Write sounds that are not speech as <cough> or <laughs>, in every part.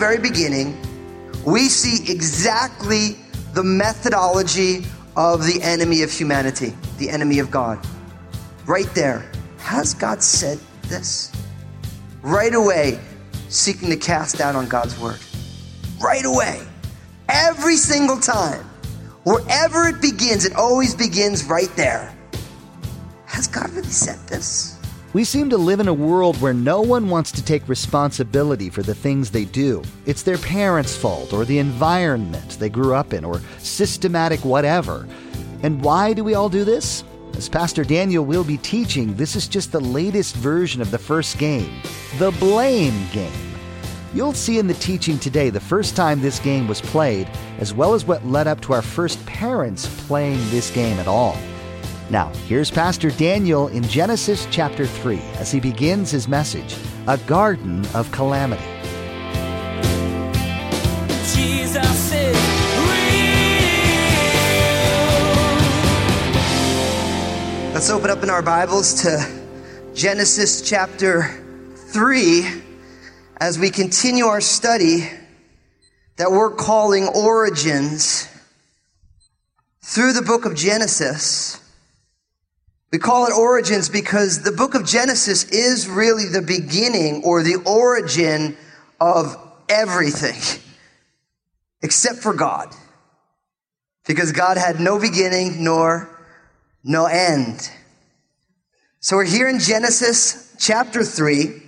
very beginning, we see exactly the methodology of the enemy of humanity, the enemy of God. Right there. Has God said this? Right away, seeking to cast doubt on God's word. Right away. Every single time. Wherever it begins, it always begins right there. Has God really said this? We seem to live in a world where no one wants to take responsibility for the things they do. It's their parents' fault, or the environment they grew up in, or systematic whatever. And why do we all do this? As Pastor Daniel will be teaching, this is just the latest version of the first game the blame game. You'll see in the teaching today the first time this game was played, as well as what led up to our first parents playing this game at all. Now, here's Pastor Daniel in Genesis chapter 3 as he begins his message A Garden of Calamity. Let's open up in our Bibles to Genesis chapter 3 as we continue our study that we're calling Origins through the book of Genesis. We call it Origins because the book of Genesis is really the beginning or the origin of everything except for God. Because God had no beginning nor no end. So we're here in Genesis chapter 3.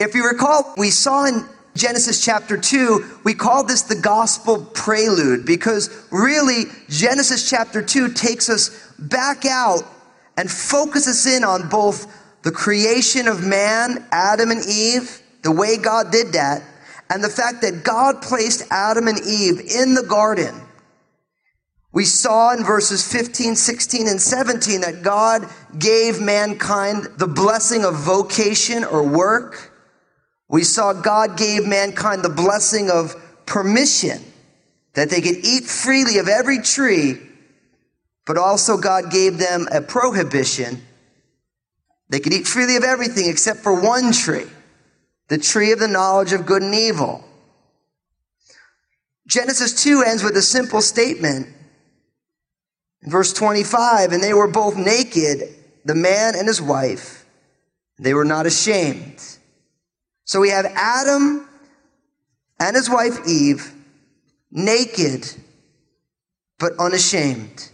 If you recall, we saw in Genesis chapter 2, we call this the gospel prelude because really Genesis chapter 2 takes us back out and focuses in on both the creation of man, Adam and Eve, the way God did that, and the fact that God placed Adam and Eve in the garden. We saw in verses 15, 16, and 17 that God gave mankind the blessing of vocation or work. We saw God gave mankind the blessing of permission, that they could eat freely of every tree, but also God gave them a prohibition. They could eat freely of everything except for one tree, the tree of the knowledge of good and evil. Genesis 2 ends with a simple statement. Verse 25, and they were both naked, the man and his wife. They were not ashamed. So we have Adam and his wife Eve naked, but unashamed.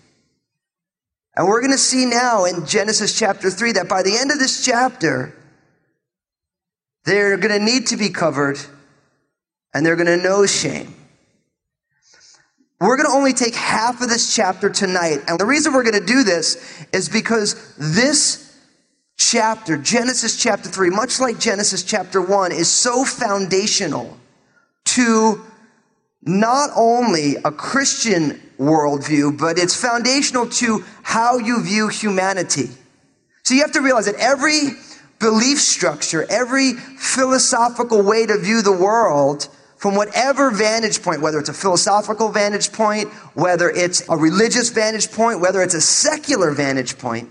And we're going to see now in Genesis chapter 3 that by the end of this chapter, they're going to need to be covered and they're going to know shame. We're going to only take half of this chapter tonight. And the reason we're going to do this is because this chapter, Genesis chapter 3, much like Genesis chapter 1, is so foundational to not only a Christian worldview, but it's foundational to how you view humanity. So you have to realize that every belief structure, every philosophical way to view the world, from whatever vantage point, whether it's a philosophical vantage point, whether it's a religious vantage point, whether it's a secular vantage point,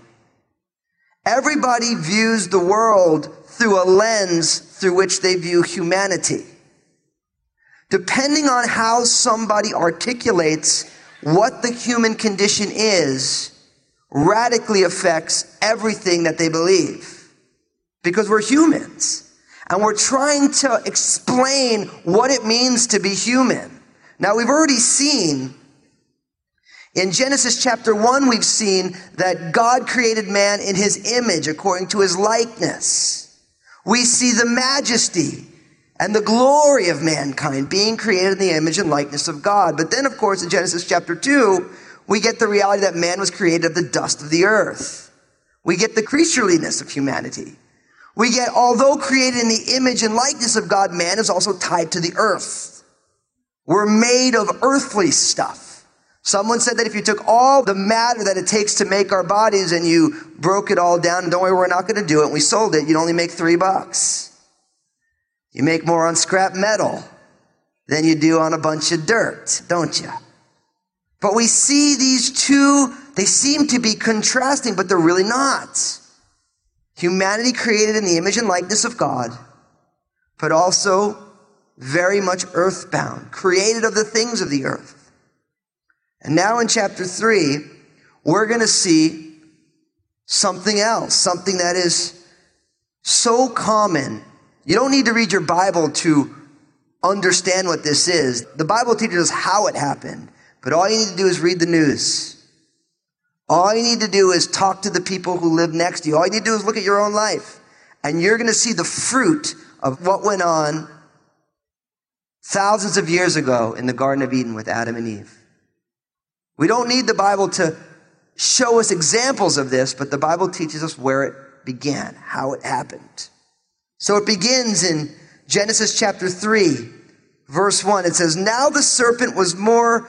everybody views the world through a lens through which they view humanity. Depending on how somebody articulates what the human condition is, radically affects everything that they believe. Because we're humans. And we're trying to explain what it means to be human. Now, we've already seen in Genesis chapter 1, we've seen that God created man in his image according to his likeness. We see the majesty and the glory of mankind being created in the image and likeness of God. But then, of course, in Genesis chapter 2, we get the reality that man was created of the dust of the earth. We get the creatureliness of humanity. We get, although created in the image and likeness of God, man is also tied to the earth. We're made of earthly stuff. Someone said that if you took all the matter that it takes to make our bodies and you broke it all down, and don't worry, we're not going to do it, and we sold it, you'd only make three bucks. You make more on scrap metal than you do on a bunch of dirt, don't you? But we see these two, they seem to be contrasting, but they're really not. Humanity created in the image and likeness of God, but also very much earthbound, created of the things of the earth. And now in chapter 3, we're going to see something else, something that is so common. You don't need to read your Bible to understand what this is. The Bible teaches us how it happened, but all you need to do is read the news. All you need to do is talk to the people who live next to you. All you need to do is look at your own life, and you're going to see the fruit of what went on thousands of years ago in the Garden of Eden with Adam and Eve. We don't need the Bible to show us examples of this, but the Bible teaches us where it began, how it happened. So it begins in Genesis chapter 3, verse 1. It says, Now the serpent was more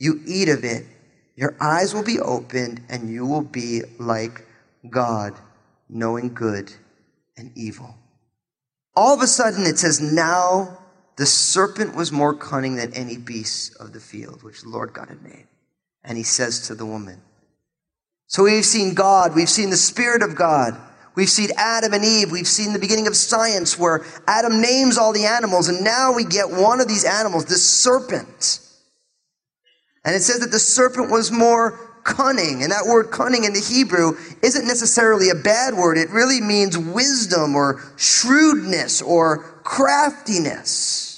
you eat of it, your eyes will be opened and you will be like God, knowing good and evil. All of a sudden it says, Now the serpent was more cunning than any beast of the field, which the Lord God had made. And he says to the woman, So we've seen God, we've seen the Spirit of God. We've seen Adam and Eve. We've seen the beginning of science where Adam names all the animals. And now we get one of these animals, this serpent. And it says that the serpent was more cunning. And that word cunning in the Hebrew isn't necessarily a bad word. It really means wisdom or shrewdness or craftiness.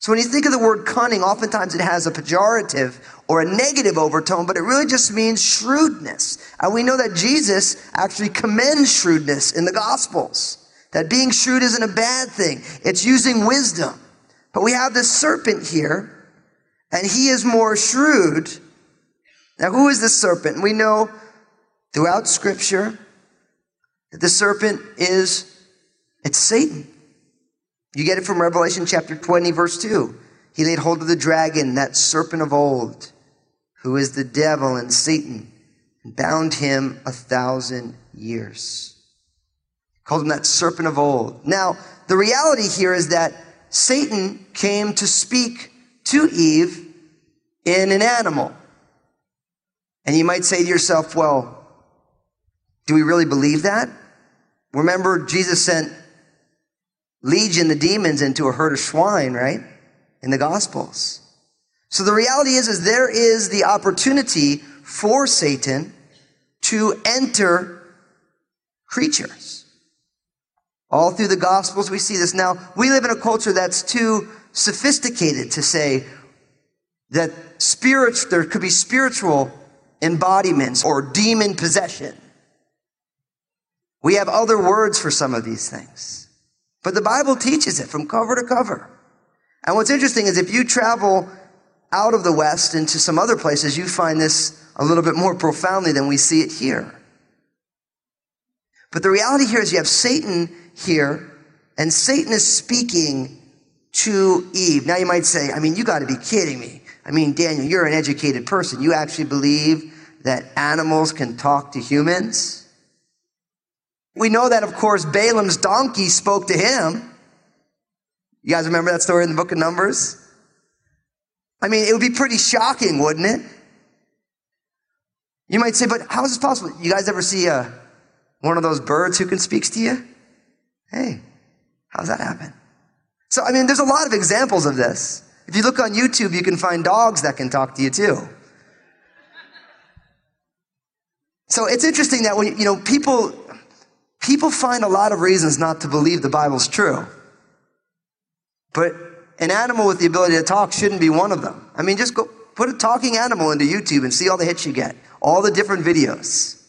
So when you think of the word cunning, oftentimes it has a pejorative or a negative overtone, but it really just means shrewdness. And we know that Jesus actually commends shrewdness in the Gospels. That being shrewd isn't a bad thing. It's using wisdom. But we have this serpent here, and he is more shrewd. Now, who is this serpent? We know throughout Scripture that the serpent is, it's Satan. You get it from Revelation chapter 20, verse 2. He laid hold of the dragon, that serpent of old, who is the devil and Satan, and bound him a thousand years. Called him that serpent of old. Now, the reality here is that Satan came to speak to Eve in an animal. And you might say to yourself, well, do we really believe that? Remember, Jesus sent Legion, the demons, into a herd of swine, right? In the Gospels. So the reality is, is there is the opportunity for Satan to enter creatures. All through the Gospels, we see this. Now, we live in a culture that's too sophisticated to say that spirit, there could be spiritual embodiments or demon possession. We have other words for some of these things. But the Bible teaches it from cover to cover. And what's interesting is if you travel out of the West into some other places, you find this a little bit more profoundly than we see it here. But the reality here is you have Satan here, and Satan is speaking to Eve. Now you might say, I mean, you gotta be kidding me. I mean, Daniel, you're an educated person. You actually believe that animals can talk to humans? We know that, of course, Balaam's donkey spoke to him. You guys remember that story in the book of Numbers? I mean, it would be pretty shocking, wouldn't it? You might say, but how is this possible? You guys ever see uh, one of those birds who can speak to you? Hey, how's that happen? So, I mean, there's a lot of examples of this. If you look on YouTube, you can find dogs that can talk to you too. So it's interesting that when, you know, people, people find a lot of reasons not to believe the Bible's true. But an animal with the ability to talk shouldn't be one of them. I mean, just go, put a talking animal into YouTube and see all the hits you get, all the different videos.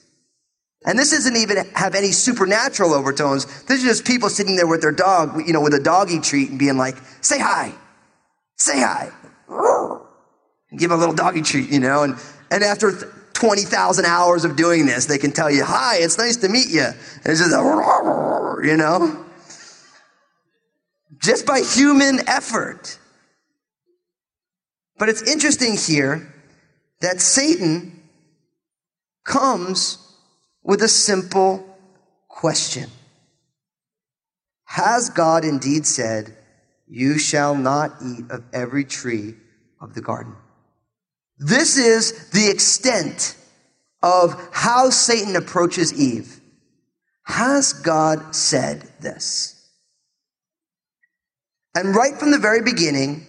And this doesn't even have any supernatural overtones. This is just people sitting there with their dog, you know, with a doggy treat and being like, say hi, say hi. And give a little doggy treat, you know, and, and after 20,000 hours of doing this, they can tell you, hi, it's nice to meet you. And it's just, you know, just by human effort. But it's interesting here that Satan comes with a simple question Has God indeed said, You shall not eat of every tree of the garden? This is the extent of how Satan approaches Eve. Has God said this? And right from the very beginning,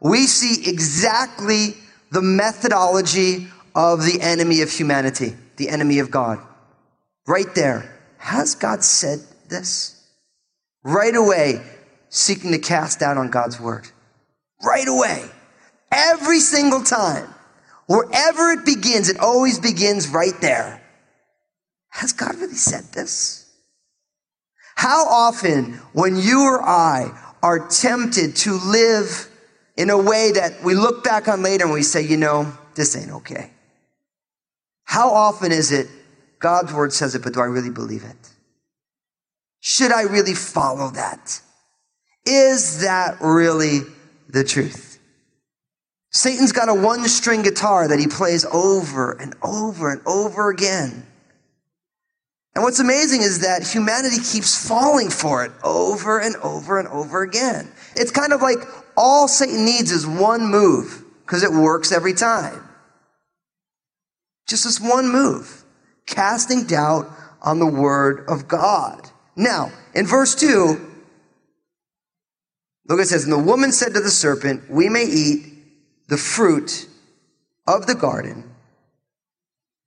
we see exactly the methodology of the enemy of humanity, the enemy of God. Right there. Has God said this? Right away, seeking to cast doubt on God's word. Right away. Every single time. Wherever it begins, it always begins right there. Has God really said this? How often, when you or I are tempted to live in a way that we look back on later and we say, you know, this ain't okay. How often is it God's word says it, but do I really believe it? Should I really follow that? Is that really the truth? Satan's got a one string guitar that he plays over and over and over again. And what's amazing is that humanity keeps falling for it over and over and over again. It's kind of like all Satan needs is one move because it works every time. Just this one move casting doubt on the word of God. Now, in verse 2, look, it says, And the woman said to the serpent, We may eat the fruit of the garden,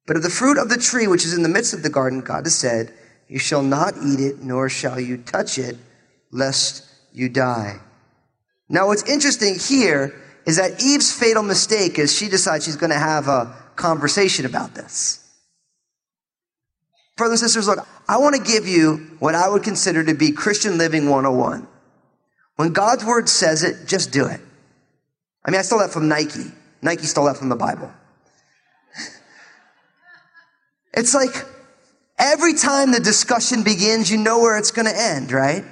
but of the fruit of the tree which is in the midst of the garden, God has said, You shall not eat it, nor shall you touch it, lest you die. Now, what's interesting here is that Eve's fatal mistake is she decides she's going to have a conversation about this. Brothers and sisters, look, I want to give you what I would consider to be Christian living 101. When God's word says it, just do it. I mean, I stole that from Nike. Nike stole that from the Bible. <laughs> It's like every time the discussion begins, you know where it's going to end, right?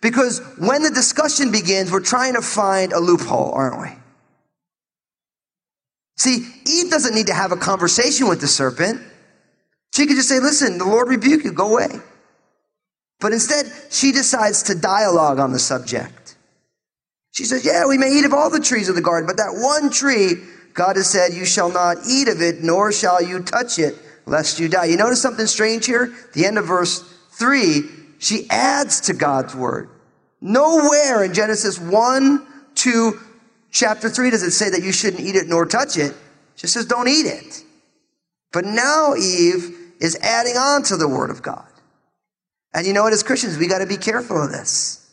Because when the discussion begins, we're trying to find a loophole, aren't we? See, Eve doesn't need to have a conversation with the serpent. She could just say, listen, the Lord rebuke you, go away. But instead, she decides to dialogue on the subject. She says, yeah, we may eat of all the trees of the garden, but that one tree, God has said, you shall not eat of it, nor shall you touch it, lest you die. You notice something strange here? The end of verse three, she adds to God's word. Nowhere in Genesis 1, 2, chapter 3 does it say that you shouldn't eat it nor touch it. Just says don't eat it. But now Eve is adding on to the word of God. And you know what, as Christians, we got to be careful of this.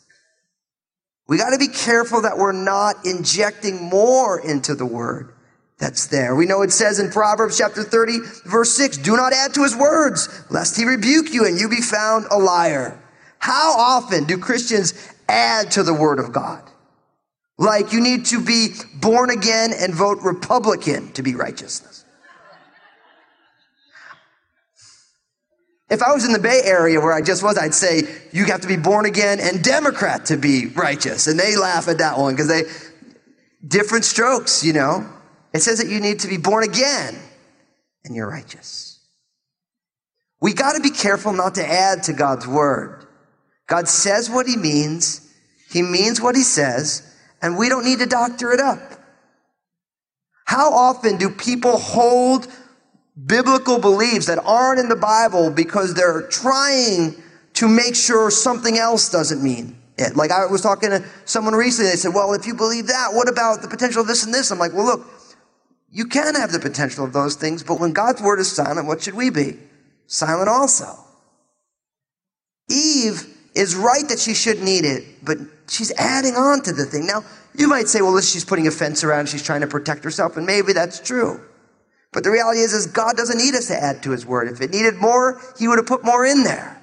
We got to be careful that we're not injecting more into the word that's there. We know it says in Proverbs chapter 30, verse 6, do not add to his words, lest he rebuke you and you be found a liar. How often do Christians add to the word of God? Like you need to be born again and vote Republican to be righteousness. If I was in the Bay Area where I just was, I'd say you have to be born again and Democrat to be righteous. And they laugh at that one because they, different strokes, you know. It says that you need to be born again and you're righteous. We got to be careful not to add to God's word. God says what he means. He means what he says, and we don't need to doctor it up. How often do people hold biblical beliefs that aren't in the Bible because they're trying to make sure something else doesn't mean it. Like I was talking to someone recently, they said, well, if you believe that, what about the potential of this and this? I'm like, well, look, you can have the potential of those things, but when God's word is silent, what should we be? Silent also. Eve is right that she shouldn't eat it, but she's adding on to the thing. Now, You might say, well, she's putting a fence around, she's trying to protect herself, and maybe that's true. But the reality is, is God doesn't need us to add to his word. If it needed more, he would have put more in there.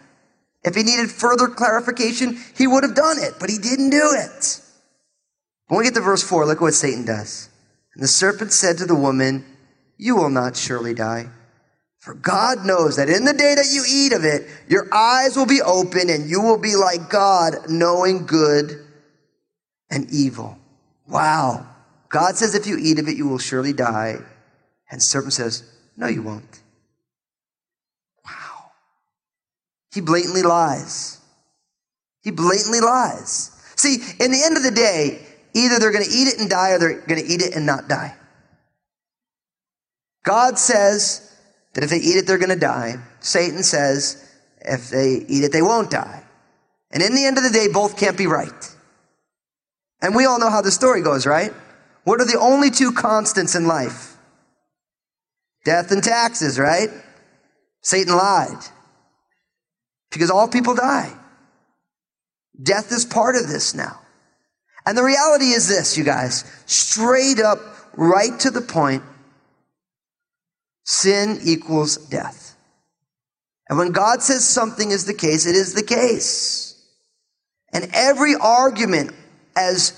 If he needed further clarification, he would have done it, but he didn't do it. When we get to verse 4, look what Satan does. And the serpent said to the woman, You will not surely die. For God knows that in the day that you eat of it, your eyes will be open and you will be like God, knowing good and evil. Wow. God says if you eat of it, you will surely die. And serpent says, No, you won't. Wow. He blatantly lies. He blatantly lies. See, in the end of the day, either they're going to eat it and die or they're going to eat it and not die. God says that if they eat it, they're going to die. Satan says if they eat it, they won't die. And in the end of the day, both can't be right. And we all know how the story goes, right? What are the only two constants in life? Death and taxes, right? Satan lied. Because all people die. Death is part of this now. And the reality is this, you guys, straight up, right to the point, sin equals death. And when God says something is the case, it is the case. And every argument, as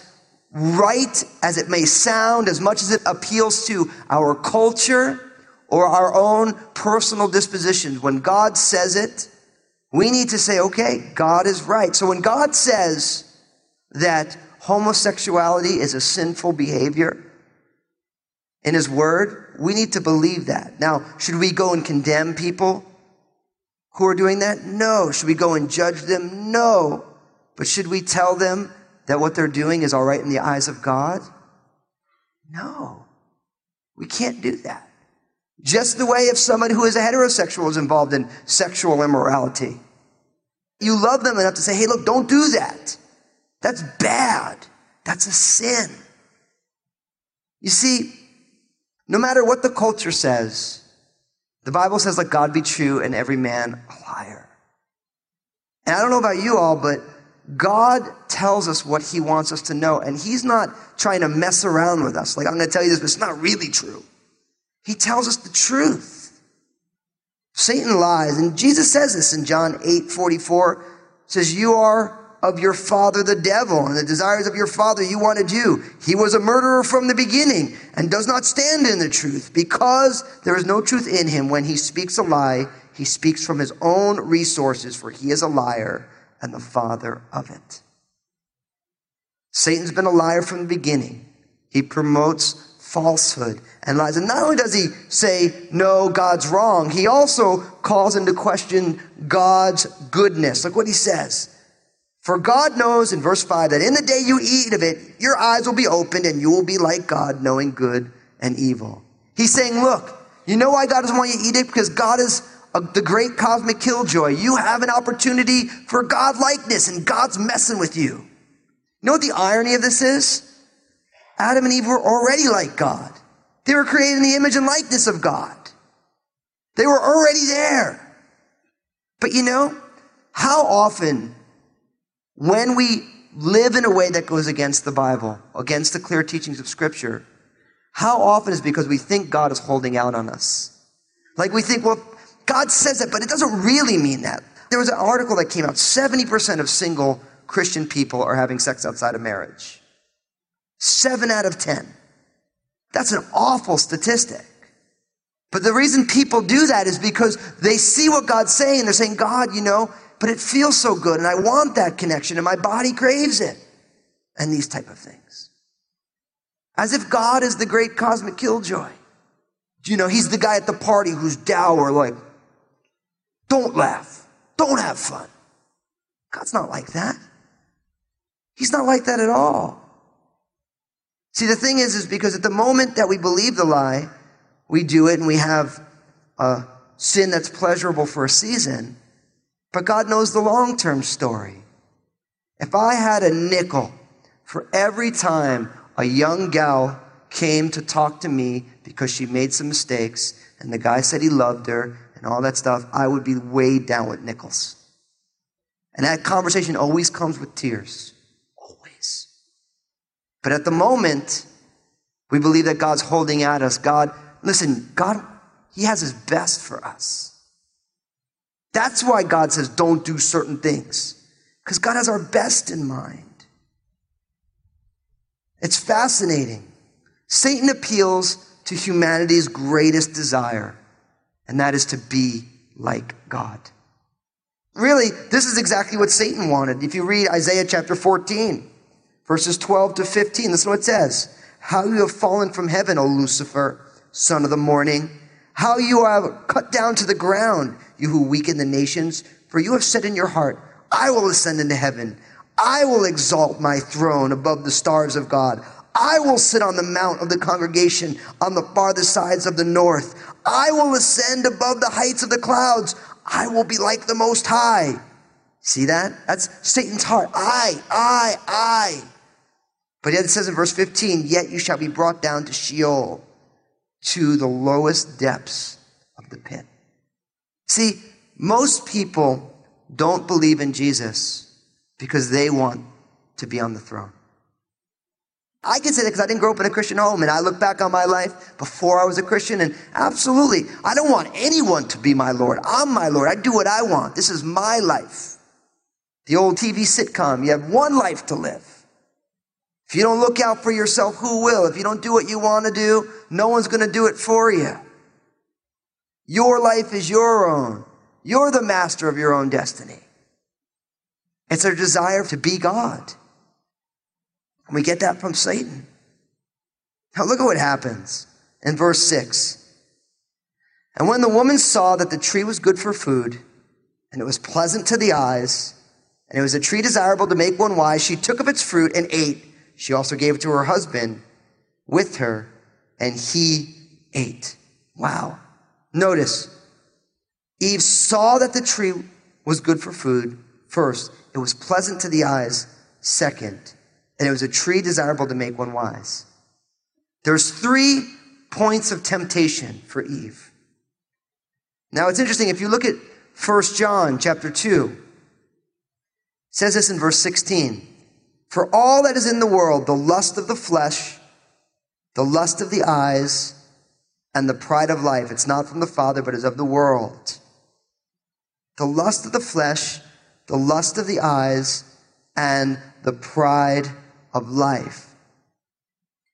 right as it may sound, as much as it appeals to our culture or our own personal dispositions, when God says it, we need to say, okay, God is right. So when God says that homosexuality is a sinful behavior in His Word, we need to believe that. Now, should we go and condemn people who are doing that? No. Should we go and judge them? No. But should we tell them that what they're doing is all right in the eyes of God? No. We can't do that. Just the way if someone who is a heterosexual is involved in sexual immorality, you love them enough to say, hey, look, don't do that. That's bad. That's a sin. You see, no matter what the culture says, the Bible says, let God be true and every man a liar. And I don't know about you all, but God tells us what he wants us to know. And he's not trying to mess around with us. Like, I'm going to tell you this, but it's not really true. He tells us the truth. Satan lies. And Jesus says this in John 8 44. Says, You are of your father the devil, and the desires of your father you want to do. He was a murderer from the beginning and does not stand in the truth because there is no truth in him. When he speaks a lie, he speaks from his own resources, for he is a liar and the father of it. Satan's been a liar from the beginning. He promotes falsehood and lies. And not only does he say, no, God's wrong, he also calls into question God's goodness. Look what he says. For God knows in verse 5 that in the day you eat of it, your eyes will be opened and you will be like God, knowing good and evil. He's saying, look, you know why God doesn't want you to eat it? Because God is a, the great cosmic killjoy. You have an opportunity for God likeness and God's messing with you. You know what the irony of this is? Adam and Eve were already like God. They were created in the image and likeness of God. They were already there. But you know, how often when we live in a way that goes against the Bible, against the clear teachings of Scripture, how often is because we think God is holding out on us? Like we think, well, God says it, but it doesn't really mean that. There was an article that came out 70% of single Christian people are having sex outside of marriage. Seven out of 10. That's an awful statistic. But the reason people do that is because they see what God's saying. They're saying, God, you know, but it feels so good and I want that connection and my body craves it. And these type of things. As if God is the great cosmic killjoy. You know, he's the guy at the party who's dour, like, don't laugh. Don't have fun. God's not like that. He's not like that at all. See, the thing is, is because at the moment that we believe the lie, we do it and we have a sin that's pleasurable for a season. But God knows the long term story. If I had a nickel for every time a young gal came to talk to me because she made some mistakes and the guy said he loved her and all that stuff, I would be weighed down with nickels. And that conversation always comes with tears. But at the moment, we believe that God's holding at us. God, listen, God, He has His best for us. That's why God says don't do certain things, because God has our best in mind. It's fascinating. Satan appeals to humanity's greatest desire, and that is to be like God. Really, this is exactly what Satan wanted. If you read Isaiah chapter 14, verses 12 to 15, listen to what it says. How you have fallen from heaven, O Lucifer, son of the morning. How you are cut down to the ground, you who weaken the nations. For you have said in your heart, I will ascend into heaven. I will exalt my throne above the stars of God. I will sit on the mount of the congregation on the farthest sides of the north. I will ascend above the heights of the clouds. I will be like the Most High. See that? That's Satan's heart. I, I, I. But yet it says in verse 15, yet you shall be brought down to Sheol, to the lowest depths of the pit. See, most people don't believe in Jesus because they want to be on the throne. I can say that because I didn't grow up in a Christian home and I look back on my life before I was a Christian and absolutely, I don't want anyone to be my Lord. I'm my Lord. I do what I want. This is my life. The old TV sitcom, you have one life to live. If you don't look out for yourself, who will? If you don't do what you want to do, no one's going to do it for you. Your life is your own. You're the master of your own destiny. It's our desire to be God. And we get that from Satan. Now look at what happens in verse 6. And when the woman saw that the tree was good for food, and it was pleasant to the eyes, and it was a tree desirable to make one wise, she took of its fruit and ate. She also gave it to her husband with her, and he ate. Wow. Notice, Eve saw that the tree was good for food. First, it was pleasant to the eyes. Second, and it was a tree desirable to make one wise. There's three points of temptation for Eve. Now it's interesting, if you look at 1 John chapter 2, it says this in verse 16. For all that is in the world, the lust of the flesh, the lust of the eyes, and the pride of life, it's not from the Father, but is of the world. The lust of the flesh, the lust of the eyes, and the pride of life.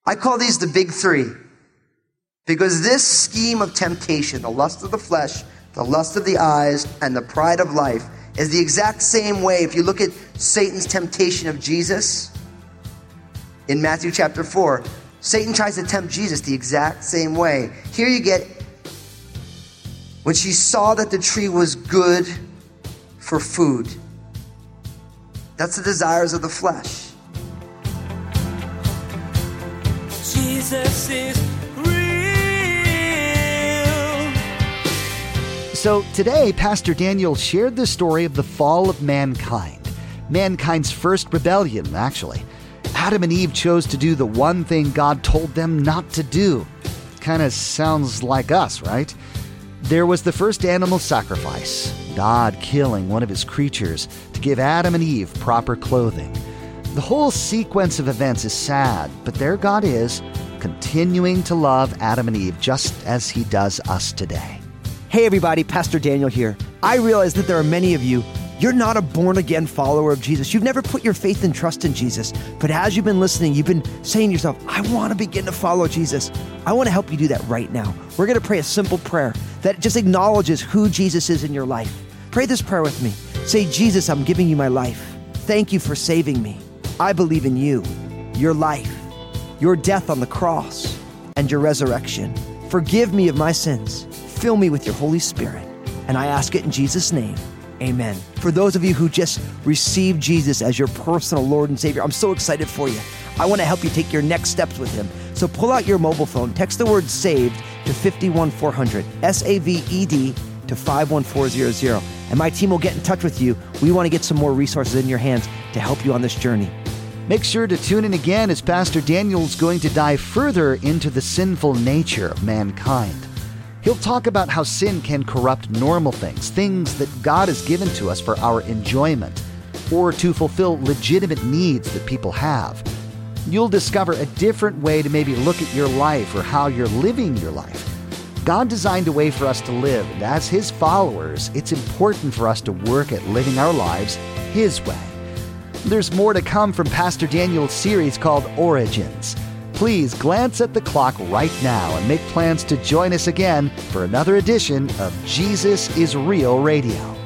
I call these the big three because this scheme of temptation, the lust of the flesh, the lust of the eyes, and the pride of life, is the exact same way. If you look at Satan's temptation of Jesus in Matthew chapter 4, Satan tries to tempt Jesus the exact same way. Here you get when she saw that the tree was good for food. That's the desires of the flesh. Jesus is So today, Pastor Daniel shared the story of the fall of mankind, mankind's first rebellion, actually. Adam and Eve chose to do the one thing God told them not to do. Kind of sounds like us, right? There was the first animal sacrifice, God killing one of his creatures to give Adam and Eve proper clothing. The whole sequence of events is sad, but there God is, continuing to love Adam and Eve just as he does us today. Hey everybody, Pastor Daniel here. I realize that there are many of you, you're not a born again follower of Jesus. You've never put your faith and trust in Jesus. But as you've been listening, you've been saying to yourself, I want to begin to follow Jesus. I want to help you do that right now. We're going to pray a simple prayer that just acknowledges who Jesus is in your life. Pray this prayer with me. Say, Jesus, I'm giving you my life. Thank you for saving me. I believe in you, your life, your death on the cross, and your resurrection. Forgive me of my sins. Fill me with your Holy Spirit. And I ask it in Jesus' name. Amen. For those of you who just received Jesus as your personal Lord and Savior, I'm so excited for you. I want to help you take your next steps with Him. So pull out your mobile phone, text the word SAVED to 51400, S A V E D to 51400, and my team will get in touch with you. We want to get some more resources in your hands to help you on this journey. Make sure to tune in again as Pastor Daniel's going to dive further into the sinful nature of mankind. He'll talk about how sin can corrupt normal things, things that God has given to us for our enjoyment, or to fulfill legitimate needs that people have. You'll discover a different way to maybe look at your life or how you're living your life. God designed a way for us to live, and as His followers, it's important for us to work at living our lives His way. There's more to come from Pastor Daniel's series called Origins. Please glance at the clock right now and make plans to join us again for another edition of Jesus is Real Radio.